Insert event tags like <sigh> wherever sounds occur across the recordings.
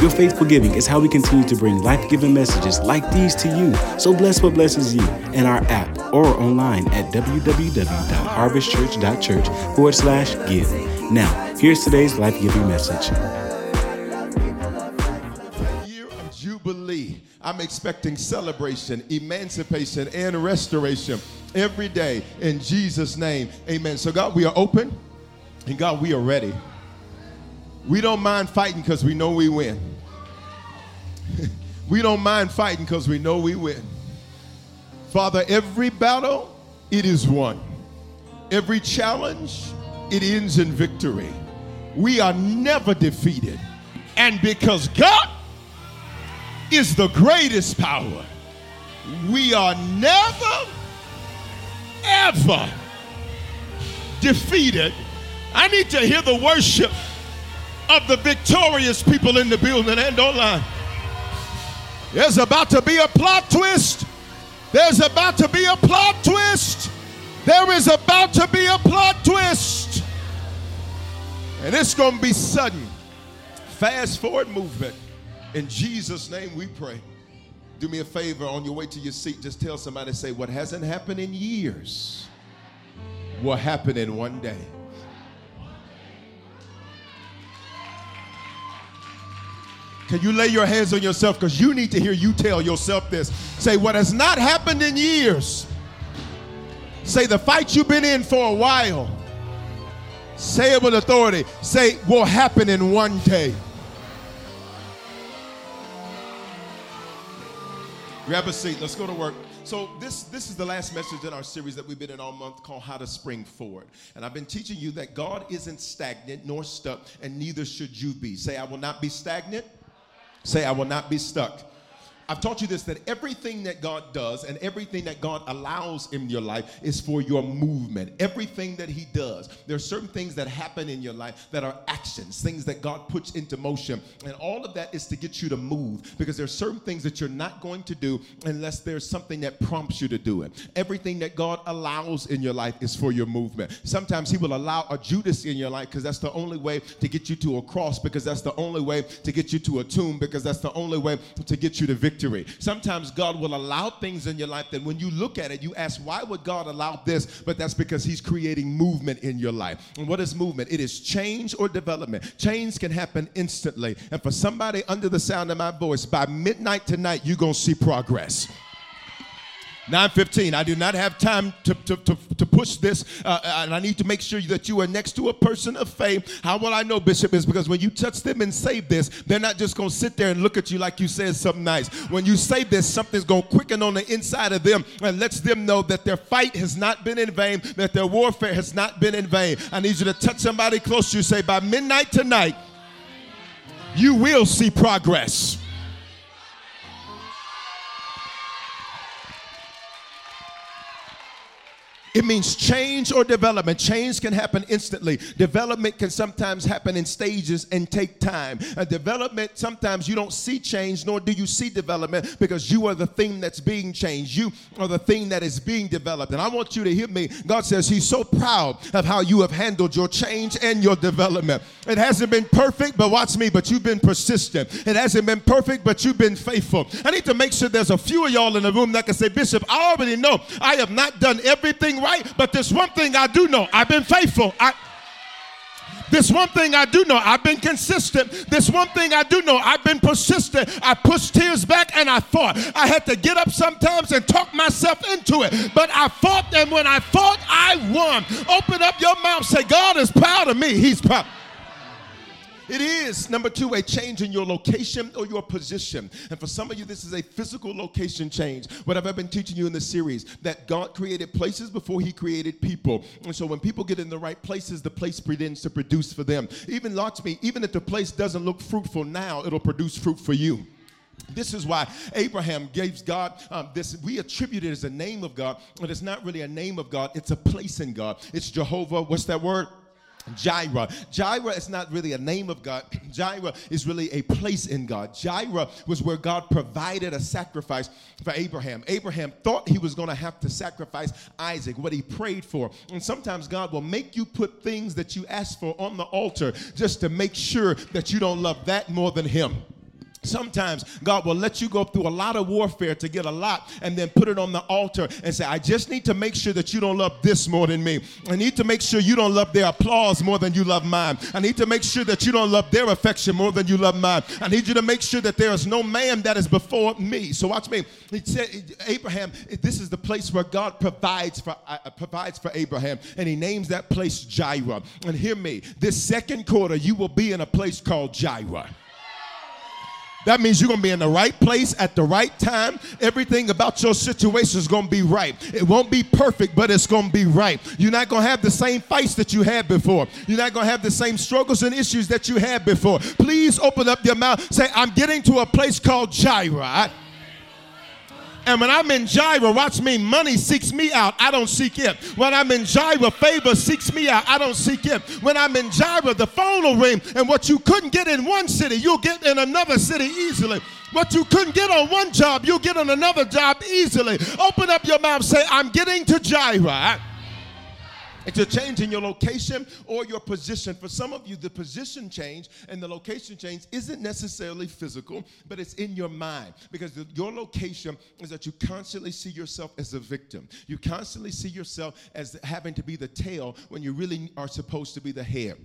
Your faithful giving is how we continue to bring life giving messages like these to you. So bless what blesses you in our app or online at www.harvestchurch.church forward slash give. Now, here's today's life giving message. Year of Jubilee. I'm expecting celebration, emancipation, and restoration every day in Jesus' name. Amen. So, God, we are open and God, we are ready. We don't mind fighting because we know we win. <laughs> we don't mind fighting because we know we win. Father, every battle, it is won. Every challenge, it ends in victory. We are never defeated. And because God is the greatest power, we are never, ever defeated. I need to hear the worship of the victorious people in the building and online. There's about to be a plot twist. There's about to be a plot twist. There is about to be a plot twist. And it's going to be sudden. Fast forward movement. In Jesus' name we pray. Do me a favor on your way to your seat, just tell somebody, say, what hasn't happened in years will happen in one day. Can you lay your hands on yourself? Because you need to hear you tell yourself this. Say, what has not happened in years. Say, the fight you've been in for a while. Say it with authority. Say, will happen in one day. Grab a seat. Let's go to work. So this this is the last message in our series that we've been in all month called How to Spring Forward. And I've been teaching you that God isn't stagnant nor stuck, and neither should you be. Say, I will not be stagnant. Say, I will not be stuck. I've taught you this that everything that God does and everything that God allows in your life is for your movement. Everything that He does. There are certain things that happen in your life that are actions, things that God puts into motion. And all of that is to get you to move because there are certain things that you're not going to do unless there's something that prompts you to do it. Everything that God allows in your life is for your movement. Sometimes He will allow a Judas in your life because that's the only way to get you to a cross, because that's the only way to get you to a tomb, because that's the only way to get you to victory victory. Sometimes God will allow things in your life that when you look at it, you ask, why would God allow this? But that's because He's creating movement in your life. And what is movement? It is change or development. Change can happen instantly. And for somebody under the sound of my voice, by midnight tonight, you're going to see progress. 915 i do not have time to, to, to, to push this uh, and i need to make sure that you are next to a person of faith. How will i know bishop? Is because when you touch them and say this they're not just going to sit there and look at you like you said something nice. When you say this something's going to quicken on the inside of them and lets them know that their fight has not been in vain that their warfare has not been in vain. I need you to touch somebody close to you. Say by midnight tonight you will see progress It means change or development. Change can happen instantly. Development can sometimes happen in stages and take time. A development, sometimes you don't see change, nor do you see development because you are the thing that's being changed. You are the thing that is being developed. And I want you to hear me. God says He's so proud of how you have handled your change and your development. It hasn't been perfect, but watch me, but you've been persistent. It hasn't been perfect, but you've been faithful. I need to make sure there's a few of y'all in the room that can say, Bishop, I already know I have not done everything but there's one thing I do know. I've been faithful. I this one thing I do know, I've been consistent. This one thing I do know, I've been persistent. I pushed tears back and I fought. I had to get up sometimes and talk myself into it. But I fought, and when I fought, I won. Open up your mouth, say, God is proud of me. He's proud. It is, number two, a change in your location or your position. And for some of you, this is a physical location change. What have been teaching you in this series? That God created places before He created people. And so when people get in the right places, the place begins to produce for them. Even, watch me, even if the place doesn't look fruitful now, it'll produce fruit for you. This is why Abraham gave God um, this. We attribute it as a name of God, but it's not really a name of God. It's a place in God. It's Jehovah. What's that word? Jireh. Jireh is not really a name of God. Jireh is really a place in God. Jireh was where God provided a sacrifice for Abraham. Abraham thought he was going to have to sacrifice Isaac, what he prayed for. And sometimes God will make you put things that you ask for on the altar just to make sure that you don't love that more than him. Sometimes God will let you go through a lot of warfare to get a lot and then put it on the altar and say, I just need to make sure that you don't love this more than me. I need to make sure you don't love their applause more than you love mine. I need to make sure that you don't love their affection more than you love mine. I need you to make sure that there is no man that is before me. So watch me. He said, Abraham, this is the place where God provides for uh, provides for Abraham, and he names that place Jireh. And hear me, this second quarter, you will be in a place called Jireh. That means you're going to be in the right place at the right time. Everything about your situation is going to be right. It won't be perfect, but it's going to be right. You're not going to have the same fights that you had before. You're not going to have the same struggles and issues that you had before. Please open up your mouth. Say, I'm getting to a place called Jireh. And when I'm in Jireh, watch me, money seeks me out. I don't seek it. When I'm in Jireh, favor seeks me out. I don't seek it. When I'm in Jireh, the phone will ring. And what you couldn't get in one city, you'll get in another city easily. What you couldn't get on one job, you'll get on another job easily. Open up your mouth, say, I'm getting to Jireh. It's a change in your location or your position. For some of you, the position change and the location change isn't necessarily physical, but it's in your mind because the, your location is that you constantly see yourself as a victim. You constantly see yourself as having to be the tail when you really are supposed to be the head.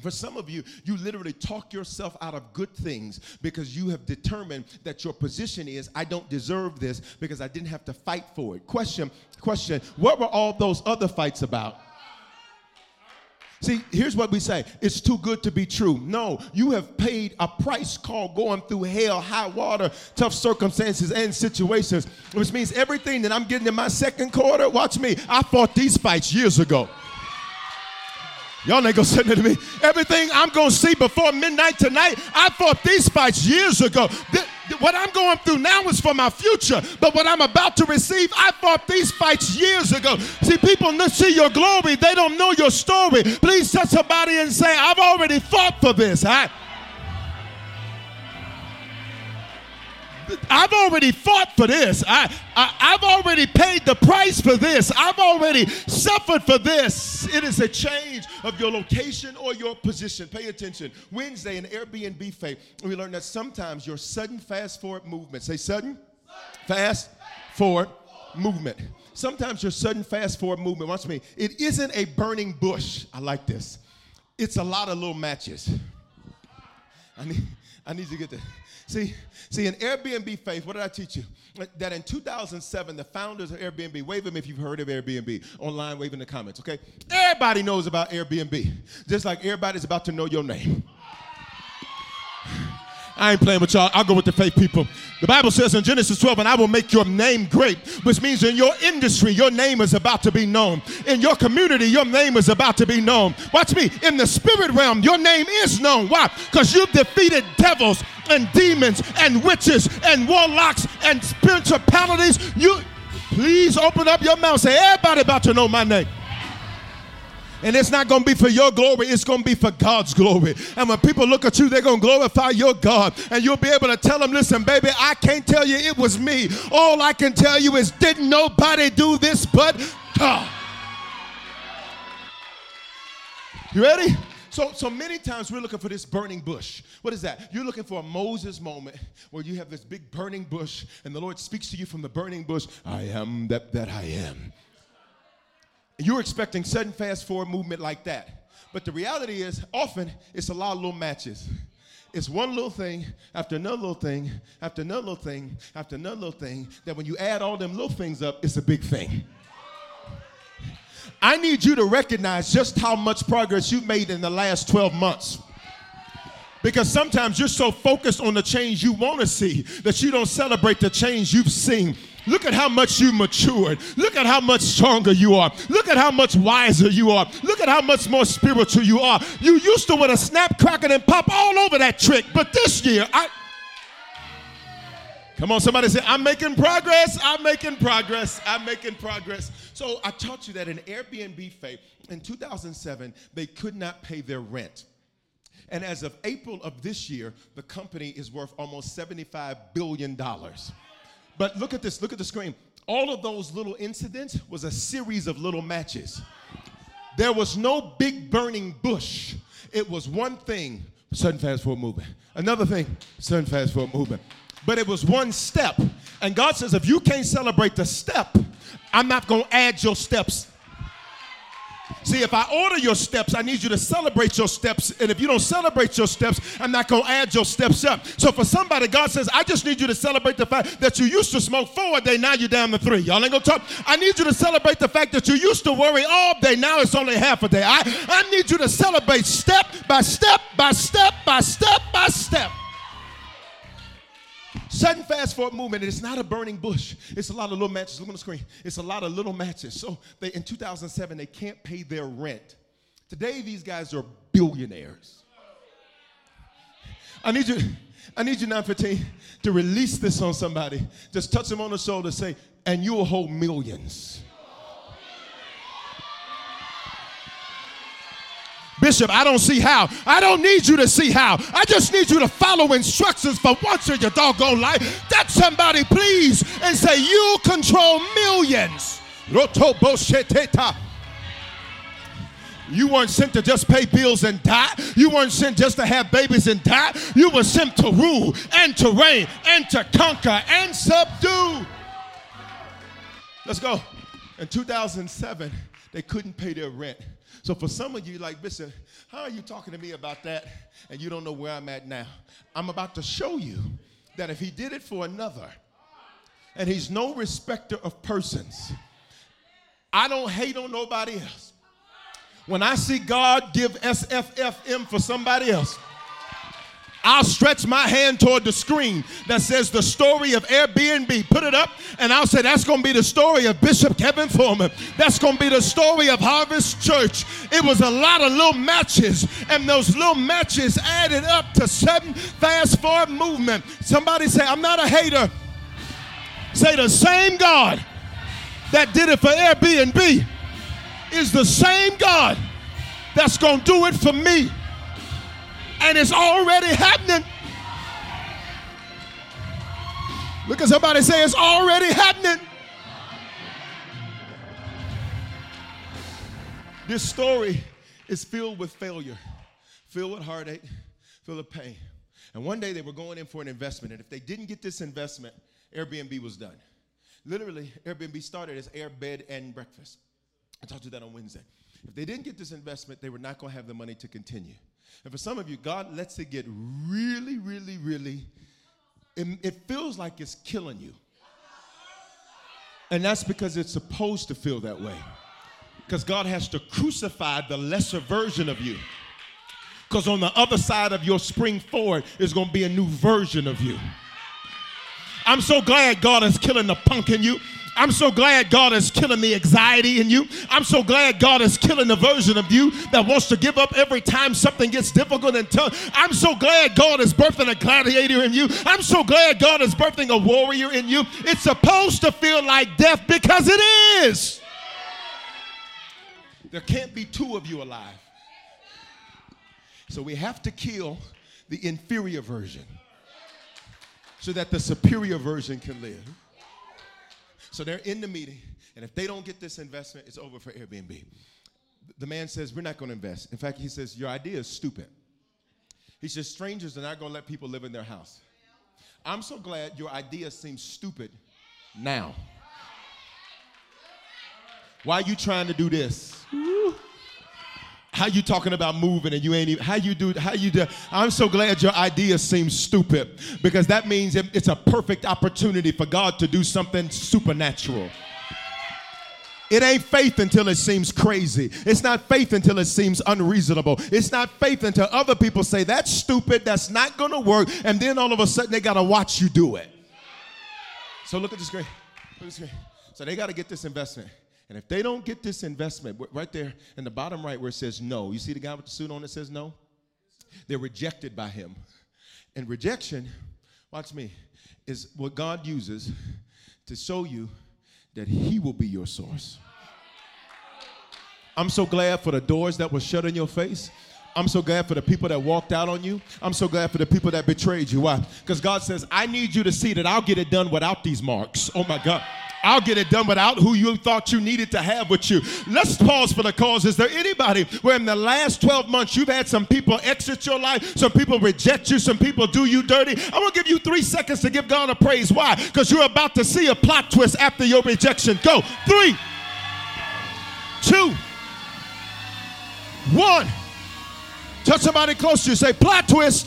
For some of you, you literally talk yourself out of good things because you have determined that your position is, I don't deserve this because I didn't have to fight for it. Question, question, what were all those other fights about? See, here's what we say it's too good to be true. No, you have paid a price called going through hell, high water, tough circumstances, and situations, which means everything that I'm getting in my second quarter, watch me, I fought these fights years ago. Y'all ain't gonna say that to me. Everything I'm gonna see before midnight tonight, I fought these fights years ago. What I'm going through now is for my future, but what I'm about to receive, I fought these fights years ago. See, people see your glory, they don't know your story. Please touch somebody and say, I've already fought for this. I, I've already fought for this. I, I, have already paid the price for this. I've already suffered for this. It is a change of your location or your position. Pay attention. Wednesday in Airbnb faith, we learned that sometimes your sudden fast forward movement, say sudden, fast forward movement. Sometimes your sudden fast forward movement, watch me, it isn't a burning bush. I like this. It's a lot of little matches. I need, I need to get that. See, see, in Airbnb faith, what did I teach you? That in 2007, the founders of Airbnb, wave them if you've heard of Airbnb, online, wave in the comments, okay? Everybody knows about Airbnb, just like everybody's about to know your name. I ain't playing with y'all. I'll go with the faith people. The Bible says in Genesis 12, and I will make your name great, which means in your industry, your name is about to be known. In your community, your name is about to be known. Watch me. In the spirit realm, your name is known. Why? Because you've defeated devils and demons and witches and warlocks and spiritualities. You Please open up your mouth. Say, everybody about to know my name. And it's not going to be for your glory, it's going to be for God's glory. And when people look at you, they're going to glorify your God. And you'll be able to tell them, listen, baby, I can't tell you it was me. All I can tell you is, didn't nobody do this but God. You ready? So, so many times we're looking for this burning bush. What is that? You're looking for a Moses moment where you have this big burning bush, and the Lord speaks to you from the burning bush. I am that that I am. You're expecting sudden fast forward movement like that. But the reality is, often it's a lot of little matches. It's one little thing after another little thing after another little thing after another little thing that when you add all them little things up, it's a big thing. I need you to recognize just how much progress you've made in the last 12 months. Because sometimes you're so focused on the change you want to see that you don't celebrate the change you've seen. Look at how much you matured. Look at how much stronger you are. Look at how much wiser you are. Look at how much more spiritual you are. You used to want to snap, crack, and pop all over that trick, but this year, I. Come on, somebody say, I'm making progress. I'm making progress. I'm making progress. So I taught you that in Airbnb faith in 2007, they could not pay their rent. And as of April of this year, the company is worth almost $75 billion. But look at this, look at the screen. All of those little incidents was a series of little matches. There was no big burning bush. It was one thing, sudden fast forward movement. Another thing, sudden fast forward movement but it was one step. And God says, if you can't celebrate the step, I'm not going to add your steps. See, if I order your steps, I need you to celebrate your steps. And if you don't celebrate your steps, I'm not going to add your steps up. So for somebody, God says, I just need you to celebrate the fact that you used to smoke four a day, now you're down to three. Y'all ain't going to talk. I need you to celebrate the fact that you used to worry all day, now it's only half a day. I, I need you to celebrate step by step by step by step by step. Sudden fast forward movement, it's not a burning bush. It's a lot of little matches. Look on the screen. It's a lot of little matches. So they, in 2007, they can't pay their rent. Today, these guys are billionaires. I need you, I need you 915 to release this on somebody. Just touch them on the shoulder, say, and you will hold millions. Bishop, I don't see how. I don't need you to see how. I just need you to follow instructions for once in your doggone life. Touch somebody, please, and say, You control millions. You weren't sent to just pay bills and die. You weren't sent just to have babies and die. You were sent to rule and to reign and to conquer and subdue. Let's go. In 2007, they couldn't pay their rent. So for some of you, like, Bishop, how are you talking to me about that and you don't know where I'm at now? I'm about to show you that if he did it for another, and he's no respecter of persons, I don't hate on nobody else. When I see God give SFFM for somebody else, I'll stretch my hand toward the screen that says the story of Airbnb. Put it up, and I'll say that's going to be the story of Bishop Kevin Foreman. That's going to be the story of Harvest Church. It was a lot of little matches, and those little matches added up to seven fast forward movement. Somebody say, I'm not a hater. Say the same God that did it for Airbnb is the same God that's going to do it for me and it's already happening. Look at somebody say it's already happening. This story is filled with failure, filled with heartache, filled with pain. And one day they were going in for an investment, and if they didn't get this investment, Airbnb was done. Literally, Airbnb started as air, bed, and breakfast. I talked to that on Wednesday. If they didn't get this investment, they were not going to have the money to continue. And for some of you, God lets it get really, really, really, it, it feels like it's killing you. And that's because it's supposed to feel that way. Because God has to crucify the lesser version of you. Because on the other side of your spring forward is going to be a new version of you. I'm so glad God is killing the punk in you. I'm so glad God is killing the anxiety in you. I'm so glad God is killing the version of you that wants to give up every time something gets difficult and tough. I'm so glad God is birthing a gladiator in you. I'm so glad God is birthing a warrior in you. It's supposed to feel like death because it is. There can't be two of you alive. So we have to kill the inferior version so that the superior version can live. So they're in the meeting, and if they don't get this investment, it's over for Airbnb. The man says, We're not going to invest. In fact, he says, Your idea is stupid. He says, Strangers are not going to let people live in their house. I'm so glad your idea seems stupid now. Why are you trying to do this? How you talking about moving and you ain't even how you do how you do I'm so glad your idea seems stupid because that means it's a perfect opportunity for God to do something supernatural. It ain't faith until it seems crazy. It's not faith until it seems unreasonable. It's not faith until other people say that's stupid, that's not to work, and then all of a sudden they got to watch you do it. So look at the screen. Look at the screen. So they got to get this investment. And if they don't get this investment, right there in the bottom right where it says no, you see the guy with the suit on that says no? They're rejected by him. And rejection, watch me, is what God uses to show you that He will be your source. I'm so glad for the doors that were shut in your face. I'm so glad for the people that walked out on you. I'm so glad for the people that betrayed you. Why? Because God says, I need you to see that I'll get it done without these marks. Oh my God. I'll get it done without who you thought you needed to have with you. Let's pause for the cause. Is there anybody where in the last 12 months you've had some people exit your life, some people reject you, some people do you dirty? I want to give you three seconds to give God a praise. Why? Because you're about to see a plot twist after your rejection. Go. Three, two, one. Touch somebody close to you. Say, plot twist.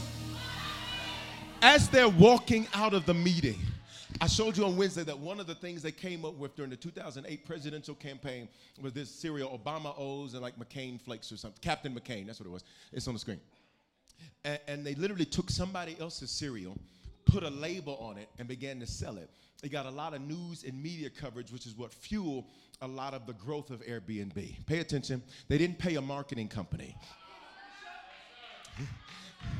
As they're walking out of the meeting, I showed you on Wednesday that one of the things they came up with during the 2008 presidential campaign was this cereal, Obama O's and like McCain Flakes or something. Captain McCain, that's what it was. It's on the screen. And, and they literally took somebody else's cereal, put a label on it, and began to sell it. They got a lot of news and media coverage, which is what fueled a lot of the growth of Airbnb. Pay attention. They didn't pay a marketing company.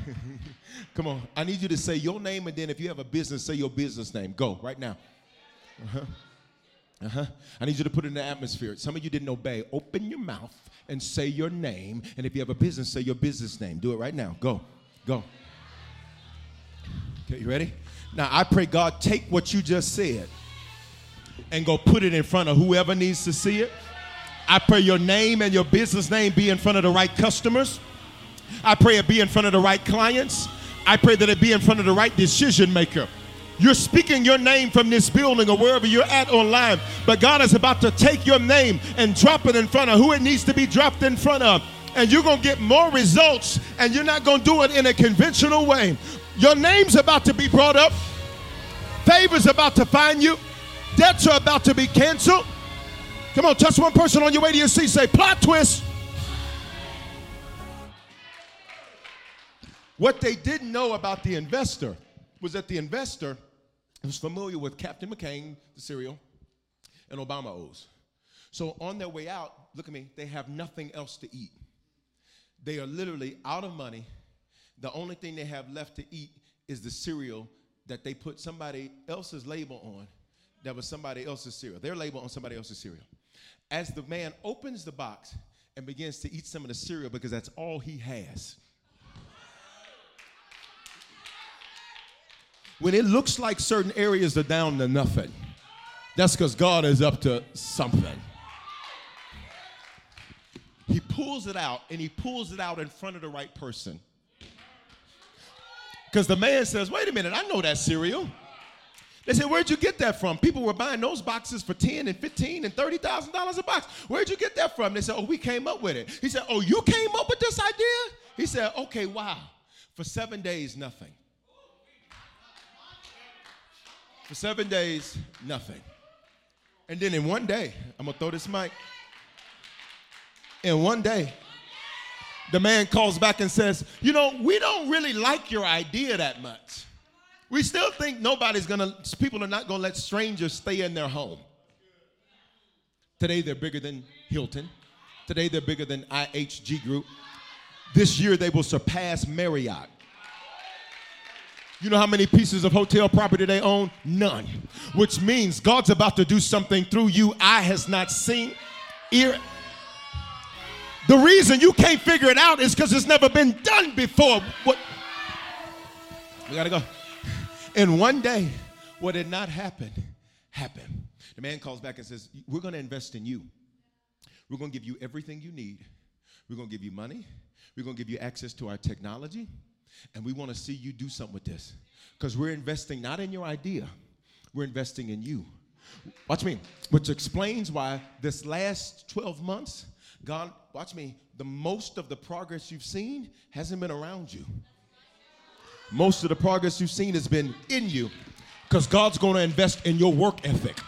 <laughs> Come on. I need you to say your name, and then if you have a business, say your business name. Go right now. Uh huh. Uh huh. I need you to put it in the atmosphere. Some of you didn't obey. Open your mouth and say your name. And if you have a business, say your business name. Do it right now. Go. Go. Okay, you ready? Now, I pray God take what you just said and go put it in front of whoever needs to see it. I pray your name and your business name be in front of the right customers. I pray it be in front of the right clients. I pray that it be in front of the right decision maker. You're speaking your name from this building or wherever you're at online, but God is about to take your name and drop it in front of who it needs to be dropped in front of. And you're going to get more results, and you're not going to do it in a conventional way. Your name's about to be brought up, favor's about to find you, debts are about to be canceled. Come on, touch one person on your way to your seat. Say, plot twist. What they didn't know about the investor was that the investor was familiar with Captain McCain, the cereal, and Obama O's. So on their way out, look at me, they have nothing else to eat. They are literally out of money. The only thing they have left to eat is the cereal that they put somebody else's label on that was somebody else's cereal. Their label on somebody else's cereal. As the man opens the box and begins to eat some of the cereal because that's all he has, When it looks like certain areas are down to nothing, that's because God is up to something. He pulls it out and he pulls it out in front of the right person. Because the man says, wait a minute, I know that cereal. They said, Where'd you get that from? People were buying those boxes for 10 and 15 and $30,000 a box. Where'd you get that from? They said, Oh, we came up with it. He said, Oh, you came up with this idea? He said, Okay, wow. For seven days, nothing. For seven days, nothing. And then in one day, I'm gonna throw this mic. In one day, the man calls back and says, You know, we don't really like your idea that much. We still think nobody's gonna, people are not gonna let strangers stay in their home. Today they're bigger than Hilton. Today they're bigger than IHG Group. This year they will surpass Marriott. You know how many pieces of hotel property they own? None. Which means God's about to do something through you eye has not seen, ear. The reason you can't figure it out is because it's never been done before. What? We gotta go. And one day, what had not happened, happened. The man calls back and says, We're gonna invest in you. We're gonna give you everything you need. We're gonna give you money. We're gonna give you access to our technology. And we wanna see you do something with this. Because we're investing not in your idea, we're investing in you. Watch me, which explains why this last 12 months, God, watch me, the most of the progress you've seen hasn't been around you. Most of the progress you've seen has been in you because God's going to invest in your work ethic.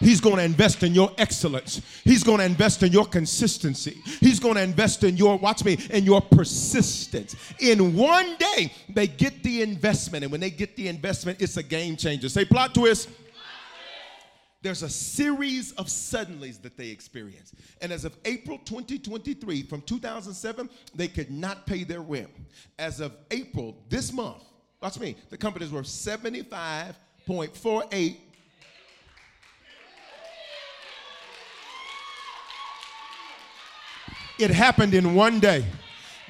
He's going to invest in your excellence. He's going to invest in your consistency. He's going to invest in your, watch me, in your persistence. In one day, they get the investment. And when they get the investment, it's a game changer. Say plot twist there's a series of suddenlies that they experience. And as of April 2023, from 2007, they could not pay their rent. As of April this month, watch me, the company is worth 75.48 It happened in one day.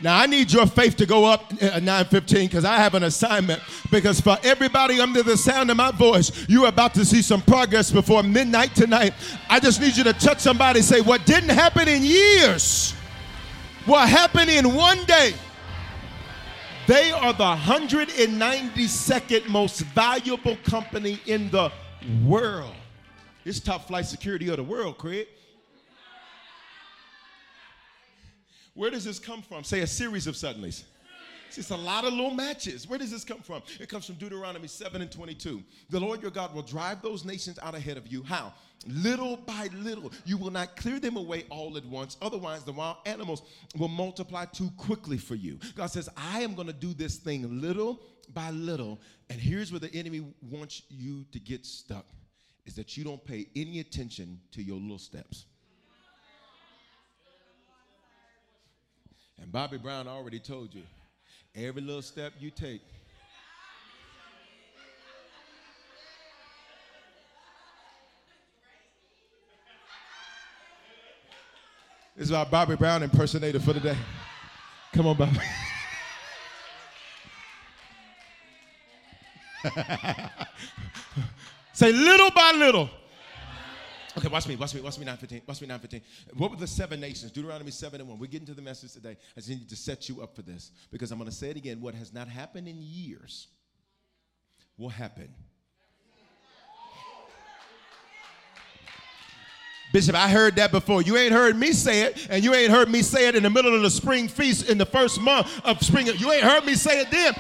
Now I need your faith to go up at 9:15 because I have an assignment. Because for everybody under the sound of my voice, you're about to see some progress before midnight tonight. I just need you to touch somebody. Say what didn't happen in years, what happened in one day. They are the 192nd most valuable company in the world. It's top flight security of the world, Craig. Where does this come from? Say a series of suddenlies. It's a lot of little matches. Where does this come from? It comes from Deuteronomy 7 and 22. The Lord your God will drive those nations out ahead of you. How? Little by little. You will not clear them away all at once. Otherwise, the wild animals will multiply too quickly for you. God says, I am going to do this thing little by little. And here's where the enemy wants you to get stuck is that you don't pay any attention to your little steps. And Bobby Brown already told you every little step you take. This is our Bobby Brown impersonator for today. Come on, Bobby. <laughs> Say little by little. Okay, watch me, watch me, watch me 915, watch me 915. What were the seven nations? Deuteronomy 7 and 1. We're getting to the message today. I just need to set you up for this because I'm going to say it again. What has not happened in years will happen. Bishop, I heard that before. You ain't heard me say it, and you ain't heard me say it in the middle of the spring feast in the first month of spring. You ain't heard me say it then.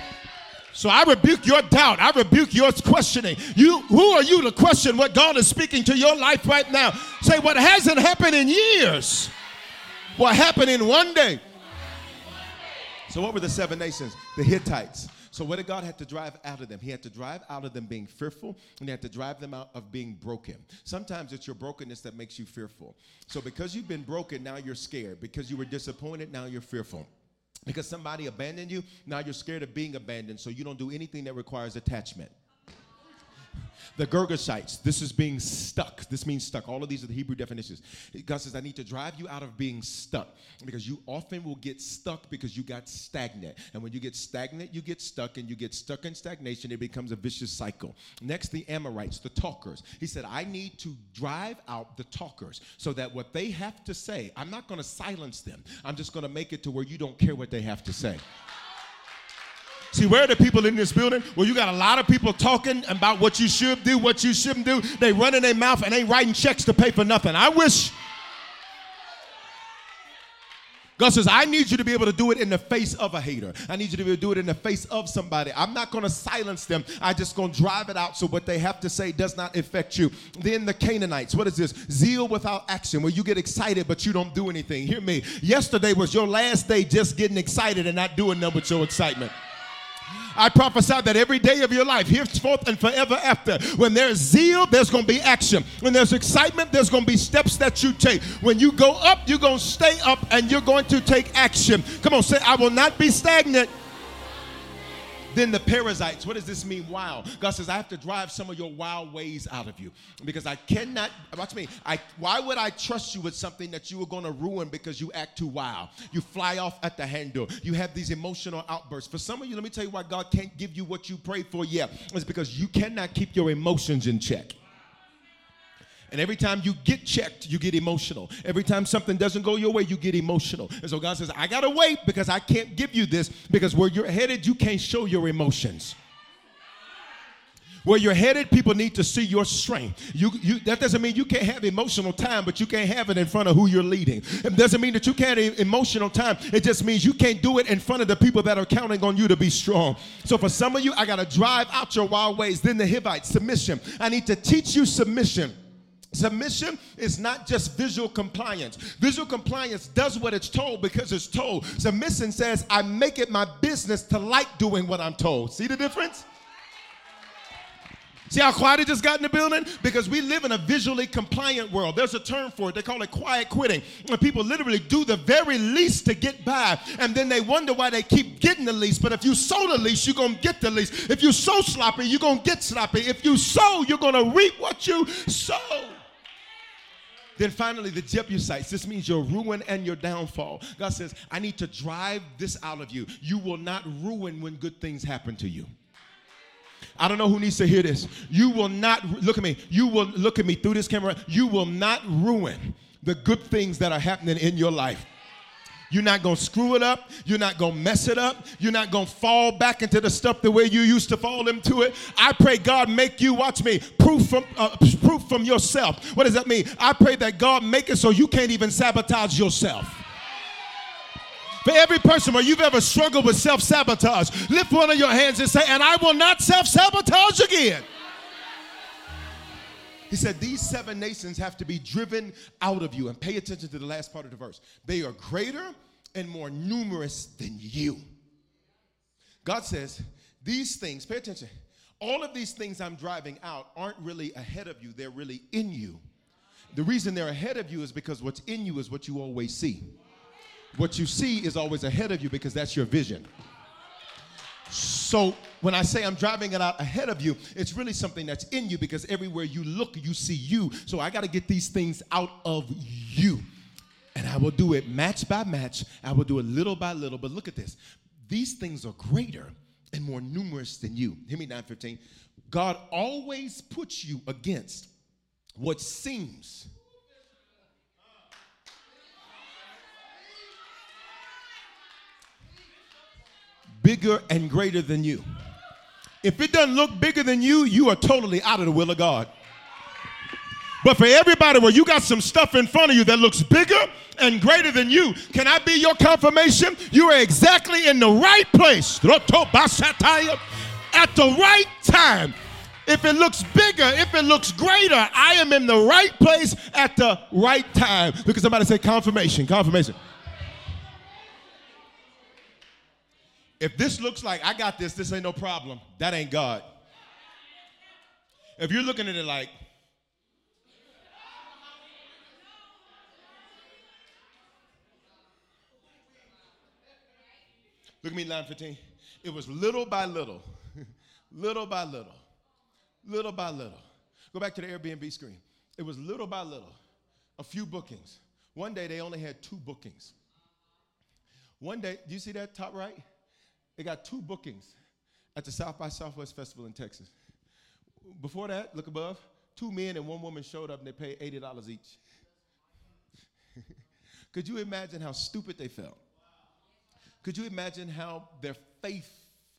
So I rebuke your doubt. I rebuke your questioning. You, who are you to question what God is speaking to your life right now? Say what hasn't happened in years. What happened in one day. So what were the seven nations? The Hittites. So what did God have to drive out of them? He had to drive out of them being fearful, and he had to drive them out of being broken. Sometimes it's your brokenness that makes you fearful. So because you've been broken, now you're scared. Because you were disappointed, now you're fearful. Because somebody abandoned you, now you're scared of being abandoned, so you don't do anything that requires attachment. The Girgashites, this is being stuck. This means stuck. All of these are the Hebrew definitions. God says, I need to drive you out of being stuck because you often will get stuck because you got stagnant. And when you get stagnant, you get stuck, and you get stuck in stagnation, it becomes a vicious cycle. Next, the Amorites, the talkers. He said, I need to drive out the talkers so that what they have to say, I'm not going to silence them. I'm just going to make it to where you don't care what they have to say. See, where are the people in this building? Well, you got a lot of people talking about what you should do, what you shouldn't do. They run in their mouth and ain't writing checks to pay for nothing. I wish. God says, I need you to be able to do it in the face of a hater. I need you to be able to do it in the face of somebody. I'm not going to silence them. I'm just going to drive it out so what they have to say does not affect you. Then the Canaanites. What is this? Zeal without action, where you get excited but you don't do anything. Hear me. Yesterday was your last day just getting excited and not doing nothing with your excitement. I prophesy that every day of your life, henceforth and forever after, when there's zeal, there's going to be action. When there's excitement, there's going to be steps that you take. When you go up, you're going to stay up and you're going to take action. Come on, say, I will not be stagnant. Then the Perizzites. What does this mean? Wow. God says, I have to drive some of your wild ways out of you because I cannot. Watch me. I, why would I trust you with something that you are going to ruin because you act too wild? You fly off at the handle. You have these emotional outbursts. For some of you, let me tell you why God can't give you what you prayed for. Yeah, it's because you cannot keep your emotions in check. And every time you get checked, you get emotional. Every time something doesn't go your way, you get emotional. And so God says, I got to wait because I can't give you this because where you're headed, you can't show your emotions. Where you're headed, people need to see your strength. You, you, that doesn't mean you can't have emotional time, but you can't have it in front of who you're leading. It doesn't mean that you can't have emotional time. It just means you can't do it in front of the people that are counting on you to be strong. So for some of you, I got to drive out your wild ways. Then the Hivites, submission. I need to teach you submission. Submission is not just visual compliance. Visual compliance does what it's told because it's told. Submission says, I make it my business to like doing what I'm told. See the difference? See how quiet it just got in the building? Because we live in a visually compliant world. There's a term for it. They call it quiet quitting. And people literally do the very least to get by. And then they wonder why they keep getting the least. But if you sow the least, you're going to get the least. If you sow sloppy, you're going to get sloppy. If you sow, you're going to reap what you sow. Then finally, the Jebusites. This means your ruin and your downfall. God says, I need to drive this out of you. You will not ruin when good things happen to you. I don't know who needs to hear this. You will not, look at me, you will, look at me through this camera, you will not ruin the good things that are happening in your life. You're not going to screw it up. You're not going to mess it up. You're not going to fall back into the stuff the way you used to fall into it. I pray God make you, watch me, proof from, uh, proof from yourself. What does that mean? I pray that God make it so you can't even sabotage yourself. For every person where you've ever struggled with self sabotage, lift one of your hands and say, And I will not self sabotage again. He said, These seven nations have to be driven out of you. And pay attention to the last part of the verse. They are greater and more numerous than you. God says, These things, pay attention, all of these things I'm driving out aren't really ahead of you, they're really in you. The reason they're ahead of you is because what's in you is what you always see. What you see is always ahead of you because that's your vision. So when I say I'm driving it out ahead of you, it's really something that's in you because everywhere you look, you see you. So I got to get these things out of you. And I will do it match by match. I will do it little by little. But look at this. These things are greater and more numerous than you. Hear me 915. God always puts you against what seems bigger and greater than you. If it doesn't look bigger than you, you are totally out of the will of God. But for everybody where you got some stuff in front of you that looks bigger and greater than you, can I be your confirmation? You are exactly in the right place at the right time. If it looks bigger, if it looks greater, I am in the right place at the right time. Because somebody say confirmation, confirmation. If this looks like I got this, this ain't no problem, that ain't God. If you're looking at it like, look at me, line 15. It was little by little, <laughs> little by little, little by little. Go back to the Airbnb screen. It was little by little, a few bookings. One day they only had two bookings. One day, do you see that top right? They got two bookings at the South by Southwest Festival in Texas. Before that, look above, two men and one woman showed up and they paid $80 each. <laughs> Could you imagine how stupid they felt? Could you imagine how their faith,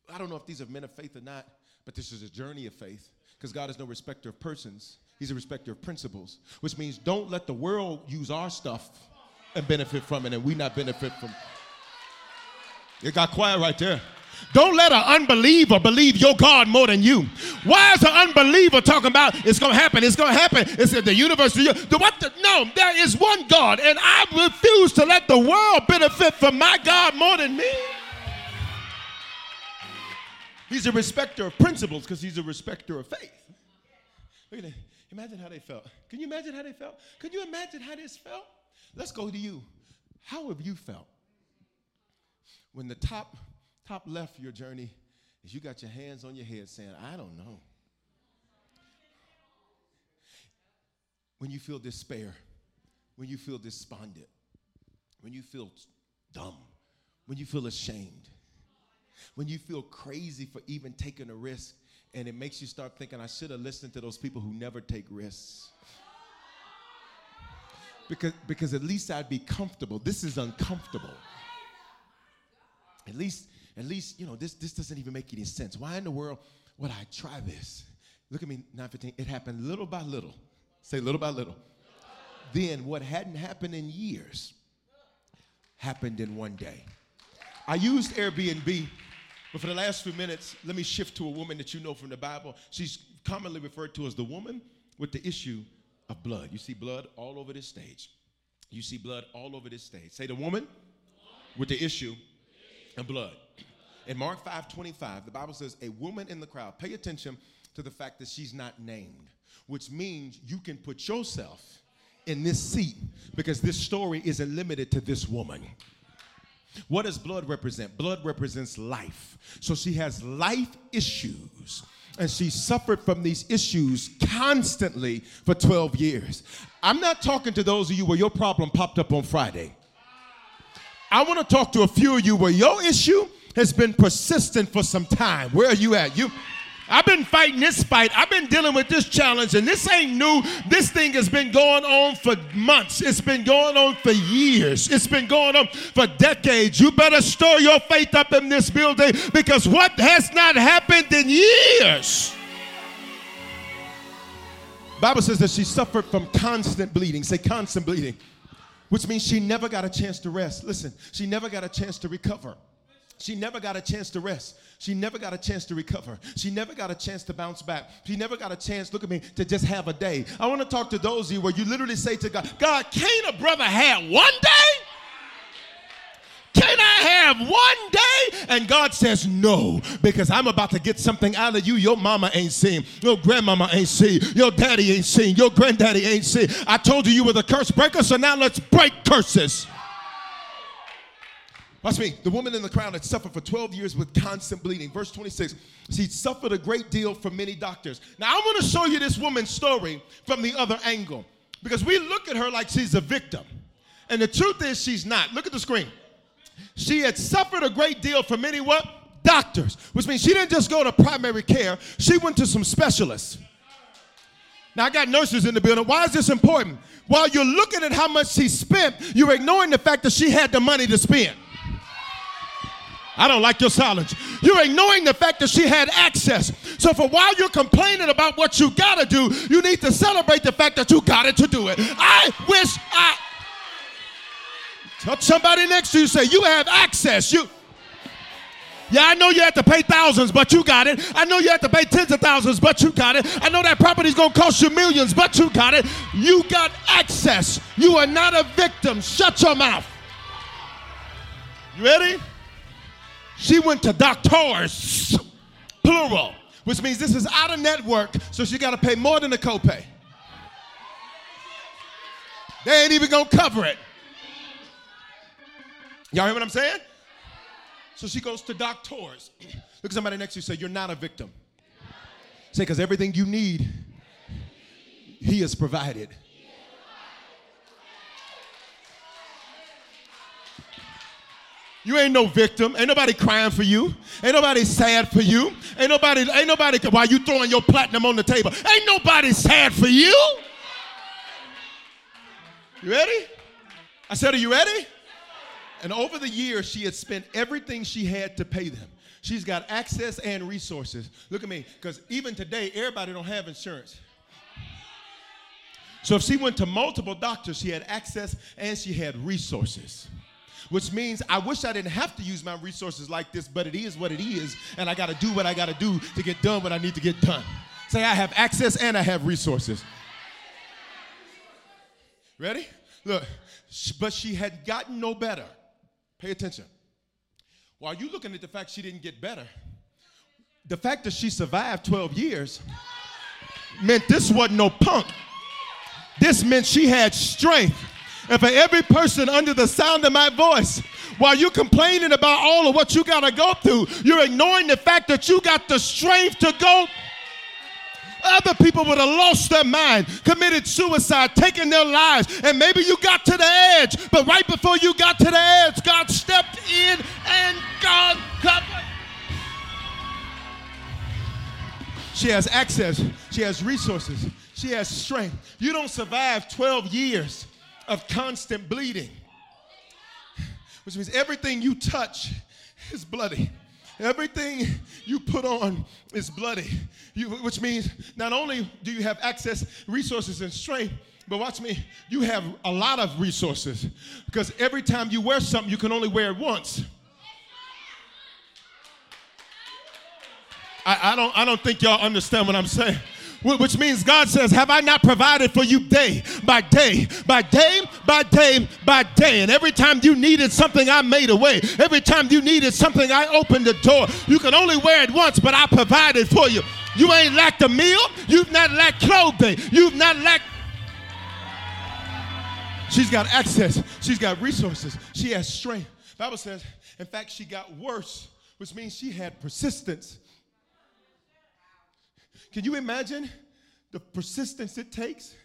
I don't know if these are men of faith or not, but this is a journey of faith because God is no respecter of persons. He's a respecter of principles, which means don't let the world use our stuff and benefit from it and we not benefit from it got quiet right there. Don't let an unbeliever believe your God more than you. Why is an unbeliever talking about it's going to happen? It's going to happen. It's the universe. The, what the, no, there is one God, and I refuse to let the world benefit from my God more than me. He's a respecter of principles because he's a respecter of faith. Look at that. Imagine how they felt. Can you imagine how they felt? Can you imagine how this felt? Let's go to you. How have you felt when the top top left of your journey is you got your hands on your head saying, I don't know. When you feel despair, when you feel despondent, when you feel dumb, when you feel ashamed, when you feel crazy for even taking a risk, and it makes you start thinking, I should have listened to those people who never take risks. Because, because at least I'd be comfortable. This is uncomfortable. At least, at least, you know, this, this doesn't even make any sense. Why in the world would I try this? Look at me, 915. It happened little by little. Say little by little. Then what hadn't happened in years happened in one day. I used Airbnb, but for the last few minutes, let me shift to a woman that you know from the Bible. She's commonly referred to as the woman with the issue of blood. You see blood all over this stage. You see blood all over this stage. Say the woman with the issue of blood. In Mark 5 25, the Bible says, A woman in the crowd. Pay attention to the fact that she's not named, which means you can put yourself in this seat because this story isn't limited to this woman. What does blood represent? Blood represents life. So she has life issues and she suffered from these issues constantly for 12 years. I'm not talking to those of you where your problem popped up on Friday. I want to talk to a few of you where your issue has been persistent for some time. Where are you at? You I've been fighting this fight. I've been dealing with this challenge, and this ain't new. This thing has been going on for months. It's been going on for years. It's been going on for decades. You better store your faith up in this building because what has not happened in years. Bible says that she suffered from constant bleeding. Say constant bleeding, which means she never got a chance to rest. Listen, she never got a chance to recover. She never got a chance to rest. She never got a chance to recover. She never got a chance to bounce back. She never got a chance, look at me, to just have a day. I want to talk to those of you where you literally say to God, God, can't a brother have one day? Can I have one day? And God says, No, because I'm about to get something out of you your mama ain't seen, your grandmama ain't seen, your daddy ain't seen, your granddaddy ain't seen. I told you you were the curse breaker, so now let's break curses. Watch me. The woman in the crowd had suffered for 12 years with constant bleeding. Verse 26, she suffered a great deal from many doctors. Now, I want to show you this woman's story from the other angle because we look at her like she's a victim. And the truth is, she's not. Look at the screen. She had suffered a great deal from many what? Doctors, which means she didn't just go to primary care, she went to some specialists. Now, I got nurses in the building. Why is this important? While you're looking at how much she spent, you're ignoring the fact that she had the money to spend. I don't like your silence. You're ignoring the fact that she had access. So for while you're complaining about what you gotta do, you need to celebrate the fact that you got it to do it. I wish I somebody next to you. Say you have access. You. Yeah, I know you have to pay thousands, but you got it. I know you have to pay tens of thousands, but you got it. I know that property's gonna cost you millions, but you got it. You got access. You are not a victim. Shut your mouth. You ready? She went to doctors, plural, which means this is out of network, so she got to pay more than a copay. They ain't even gonna cover it. Y'all hear what I'm saying? So she goes to doctors. <clears throat> Look at somebody next to you say, You're not a victim. Say, because everything you need, He has provided. You ain't no victim. Ain't nobody crying for you. Ain't nobody sad for you. Ain't nobody, ain't nobody, while you throwing your platinum on the table, ain't nobody sad for you. You ready? I said, Are you ready? And over the years, she had spent everything she had to pay them. She's got access and resources. Look at me, because even today, everybody don't have insurance. So if she went to multiple doctors, she had access and she had resources which means I wish I didn't have to use my resources like this, but it is what it is, and I got to do what I got to do to get done what I need to get done. Say, I have access and I have resources. Ready? Look, but she had gotten no better. Pay attention. While you looking at the fact she didn't get better, the fact that she survived 12 years meant this wasn't no punk. This meant she had strength. And for every person under the sound of my voice, while you're complaining about all of what you got to go through, you're ignoring the fact that you got the strength to go. Other people would have lost their mind, committed suicide, taken their lives, and maybe you got to the edge. But right before you got to the edge, God stepped in and God covered. She has access, she has resources, she has strength. You don't survive 12 years of constant bleeding, which means everything you touch is bloody. Everything you put on is bloody, you, which means not only do you have access, resources, and strength, but watch me, you have a lot of resources because every time you wear something, you can only wear it once. I, I, don't, I don't think y'all understand what I'm saying. Which means God says, Have I not provided for you day by day, by day, by day, by day? And every time you needed something, I made a way. Every time you needed something, I opened the door. You can only wear it once, but I provided for you. You ain't lacked a meal. You've not lacked clothing. You've not lacked. She's got access. She's got resources. She has strength. Bible says, in fact, she got worse, which means she had persistence. Can you imagine the persistence it takes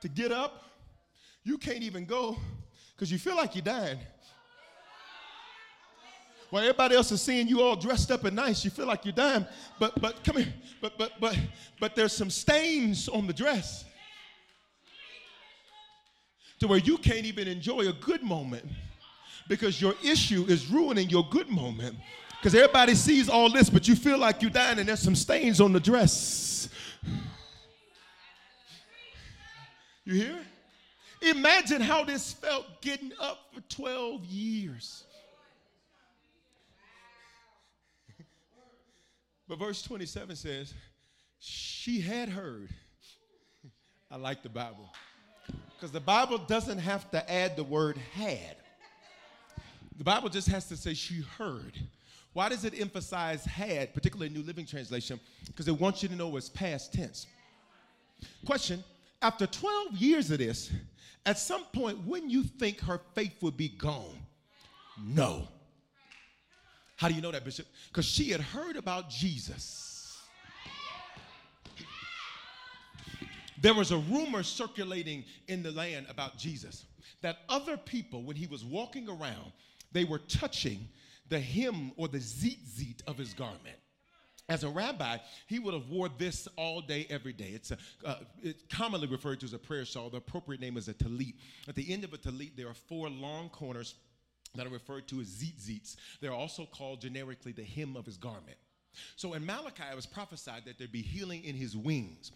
to get up? You can't even go because you feel like you're dying. While everybody else is seeing you all dressed up and nice, you feel like you're dying. But but come here. But but but but there's some stains on the dress. To where you can't even enjoy a good moment because your issue is ruining your good moment. Because everybody sees all this, but you feel like you're dying and there's some stains on the dress. You hear? Imagine how this felt getting up for 12 years. but verse 27 says, She had heard. I like the Bible. Because the Bible doesn't have to add the word had. The Bible just has to say she heard. Why does it emphasize had, particularly New Living Translation? Because it wants you to know it's past tense. Question After 12 years of this, at some point, wouldn't you think her faith would be gone? No. How do you know that, Bishop? Because she had heard about Jesus. There was a rumor circulating in the land about Jesus that other people, when he was walking around, they were touching the hem or the tzitzit of his garment. As a rabbi, he would have wore this all day, every day. It's, a, uh, it's commonly referred to as a prayer shawl. The appropriate name is a talit. At the end of a talit, there are four long corners that are referred to as tzitzits. They're also called generically the hem of his garment. So in Malachi, it was prophesied that there'd be healing in his wings.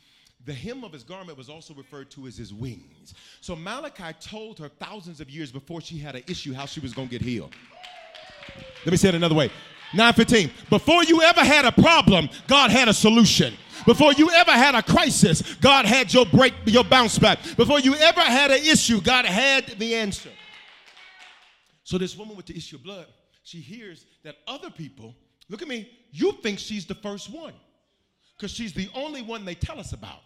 The hem of his garment was also referred to as his wings. So Malachi told her thousands of years before she had an issue how she was going to get healed. Let me say it another way. 915. Before you ever had a problem, God had a solution. Before you ever had a crisis, God had your break, your bounce back. Before you ever had an issue, God had the answer. So this woman with the issue of blood, she hears that other people, look at me, you think she's the first one because she's the only one they tell us about.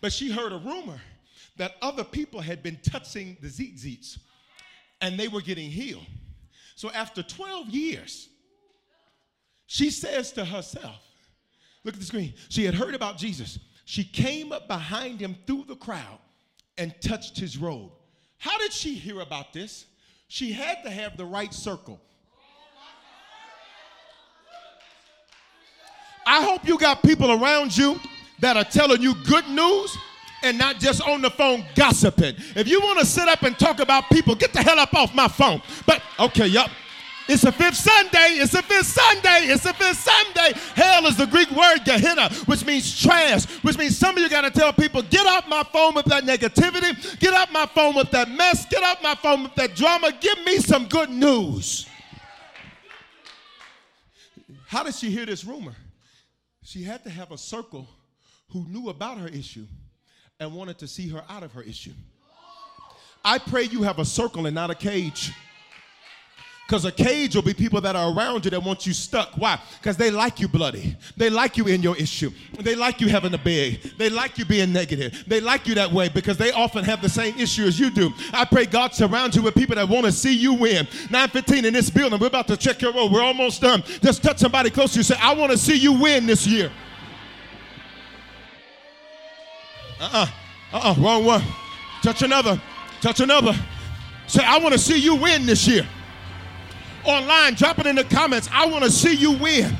But she heard a rumor that other people had been touching the tzitzits and they were getting healed. So after 12 years, she says to herself, look at the screen. She had heard about Jesus. She came up behind him through the crowd and touched his robe. How did she hear about this? She had to have the right circle. I hope you got people around you that are telling you good news and not just on the phone gossiping. If you want to sit up and talk about people, get the hell up off my phone. But okay, yup. It's the fifth Sunday. It's the fifth Sunday. It's the fifth Sunday. Hell is the Greek word Gehenna, which means trash, which means some of you got to tell people, get off my phone with that negativity. Get off my phone with that mess. Get off my phone with that drama. Give me some good news. How did she hear this rumor? She had to have a circle who knew about her issue and wanted to see her out of her issue. I pray you have a circle and not a cage. Because a cage will be people that are around you that want you stuck. Why? Because they like you bloody. They like you in your issue. They like you having a big. They like you being negative. They like you that way because they often have the same issue as you do. I pray God surrounds you with people that want to see you win. 915 in this building. We're about to check your roll. We're almost done. Just touch somebody close to you. Say, I want to see you win this year. Uh-uh. Uh-uh. Wrong one. Touch another. Touch another. Say, I want to see you win this year online, drop it in the comments. I want to see you win.